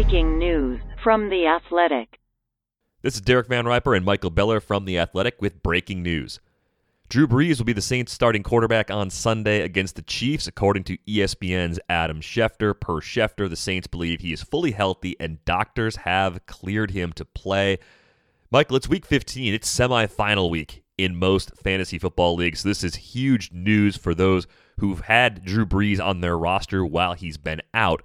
Breaking news from The Athletic. This is Derek Van Riper and Michael Beller from The Athletic with breaking news. Drew Brees will be the Saints starting quarterback on Sunday against the Chiefs, according to ESPN's Adam Schefter. Per Schefter, the Saints believe he is fully healthy and doctors have cleared him to play. Michael, it's week 15. It's semifinal week in most fantasy football leagues. This is huge news for those who've had Drew Brees on their roster while he's been out.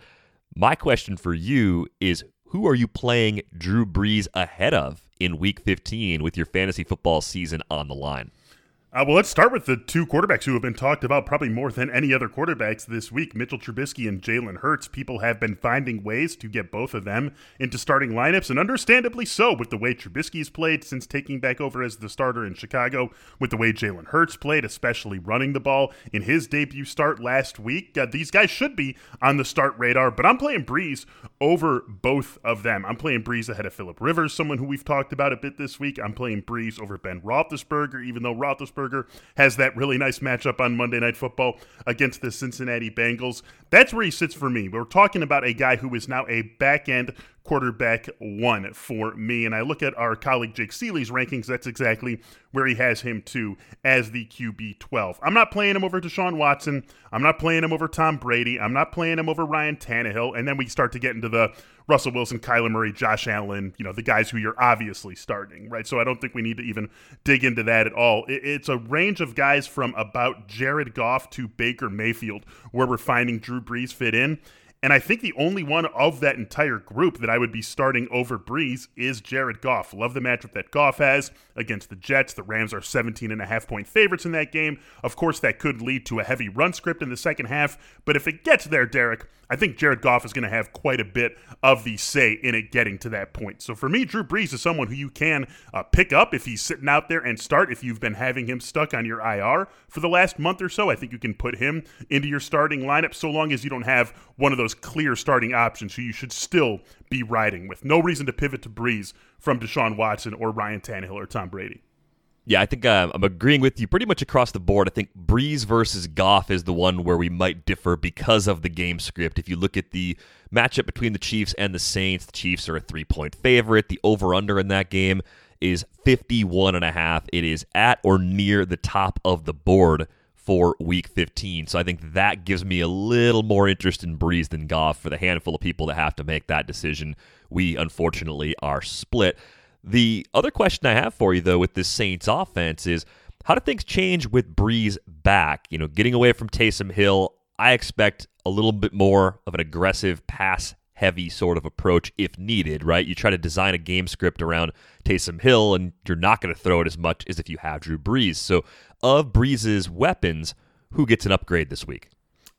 My question for you is who are you playing Drew Brees ahead of in week 15 with your fantasy football season on the line? Uh, well, let's start with the two quarterbacks who have been talked about probably more than any other quarterbacks this week Mitchell Trubisky and Jalen Hurts. People have been finding ways to get both of them into starting lineups, and understandably so with the way Trubisky's played since taking back over as the starter in Chicago, with the way Jalen Hurts played, especially running the ball in his debut start last week. Uh, these guys should be on the start radar, but I'm playing Brees over both of them. I'm playing Brees ahead of Philip Rivers, someone who we've talked about a bit this week. I'm playing Brees over Ben Roethlisberger, even though Roethlisberger Roethlisberger has that really nice matchup on Monday Night Football against the Cincinnati Bengals. That's where he sits for me. We're talking about a guy who is now a back end quarterback one for me. And I look at our colleague Jake Ciely's rankings. That's exactly where he has him too as the QB 12. I'm not playing him over Deshaun Watson. I'm not playing him over Tom Brady. I'm not playing him over Ryan Tannehill. And then we start to get into the Russell Wilson, Kyler Murray, Josh Allen, you know, the guys who you're obviously starting, right? So I don't think we need to even dig into that at all. It's a range of guys from about Jared Goff to Baker Mayfield where we're finding Drew Brees fit in. And I think the only one of that entire group that I would be starting over Brees is Jared Goff. Love the matchup that Goff has against the Jets. The Rams are 17 and a half point favorites in that game. Of course, that could lead to a heavy run script in the second half. But if it gets there, Derek, I think Jared Goff is going to have quite a bit of the say in it getting to that point. So for me, Drew Brees is someone who you can uh, pick up if he's sitting out there and start. If you've been having him stuck on your IR for the last month or so, I think you can put him into your starting lineup so long as you don't have one of those clear starting options who you should still be riding with. No reason to pivot to Brees from Deshaun Watson or Ryan Tannehill or Tom Brady. Yeah, I think uh, I'm agreeing with you pretty much across the board. I think Brees versus Goff is the one where we might differ because of the game script. If you look at the matchup between the Chiefs and the Saints, the Chiefs are a three point favorite. The over under in that game is 51 and a half. It is at or near the top of the board for week 15. So I think that gives me a little more interest in Brees than Goff for the handful of people that have to make that decision. We unfortunately are split. The other question I have for you, though, with this Saints offense is how do things change with Brees back? You know, getting away from Taysom Hill, I expect a little bit more of an aggressive pass heavy sort of approach if needed, right? You try to design a game script around Taysom Hill, and you're not going to throw it as much as if you have Drew Brees. So, of Brees's weapons, who gets an upgrade this week?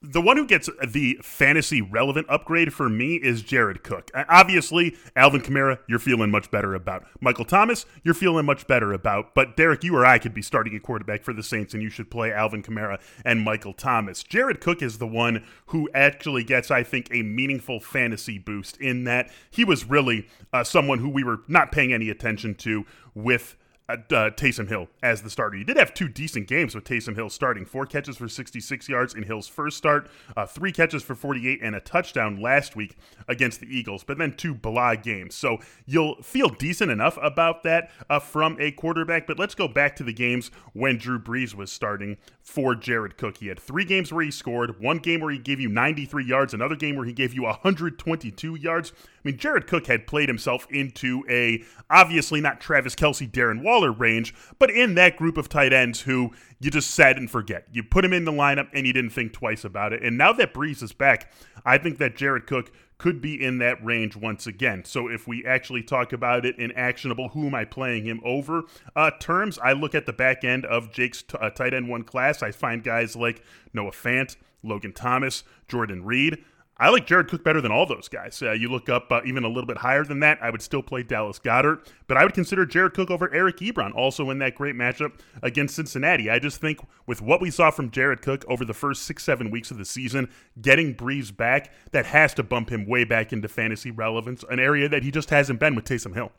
The one who gets the fantasy relevant upgrade for me is Jared Cook. Obviously, Alvin Kamara, you're feeling much better about. Michael Thomas, you're feeling much better about. But Derek, you or I could be starting a quarterback for the Saints, and you should play Alvin Kamara and Michael Thomas. Jared Cook is the one who actually gets, I think, a meaningful fantasy boost in that he was really uh, someone who we were not paying any attention to with uh, Taysom Hill as the starter. You did have two decent games with Taysom Hill starting. Four catches for 66 yards in Hill's first start, uh, three catches for 48 and a touchdown last week against the Eagles, but then two blah games. So you'll feel decent enough about that uh, from a quarterback. But let's go back to the games when Drew Brees was starting for Jared Cook. He had three games where he scored, one game where he gave you 93 yards, another game where he gave you 122 yards. I mean, Jared Cook had played himself into a obviously not Travis Kelce, Darren Waller range, but in that group of tight ends who you just set and forget. You put him in the lineup and you didn't think twice about it. And now that Brees is back, I think that Jared Cook could be in that range once again. So if we actually talk about it in actionable, who am I playing him over uh, terms? I look at the back end of Jake's t- uh, tight end one class. I find guys like Noah Fant, Logan Thomas, Jordan Reed. I like Jared Cook better than all those guys. Uh, you look up uh, even a little bit higher than that, I would still play Dallas Goedert, but I would consider Jared Cook over Eric Ebron, also in that great matchup against Cincinnati. I just think with what we saw from Jared Cook over the first six, seven weeks of the season, getting Brees back, that has to bump him way back into fantasy relevance, an area that he just hasn't been with Taysom Hill.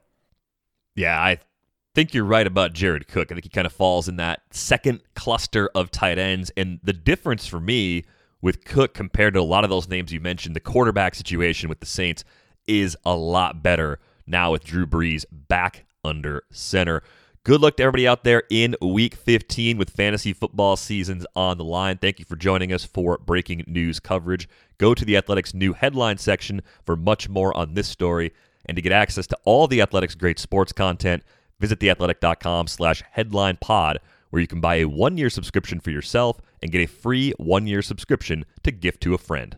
Yeah, I think you're right about Jared Cook. I think he kind of falls in that second cluster of tight ends, and the difference for me – with Cook compared to a lot of those names you mentioned, the quarterback situation with the Saints is a lot better now with Drew Brees back under center. Good luck to everybody out there in week 15 with fantasy football seasons on the line. Thank you for joining us for breaking news coverage. Go to the Athletics new headline section for much more on this story. And to get access to all the Athletics great sports content, visit theathletic.com slash headline pod, where you can buy a one year subscription for yourself and get a free one year subscription to gift to a friend.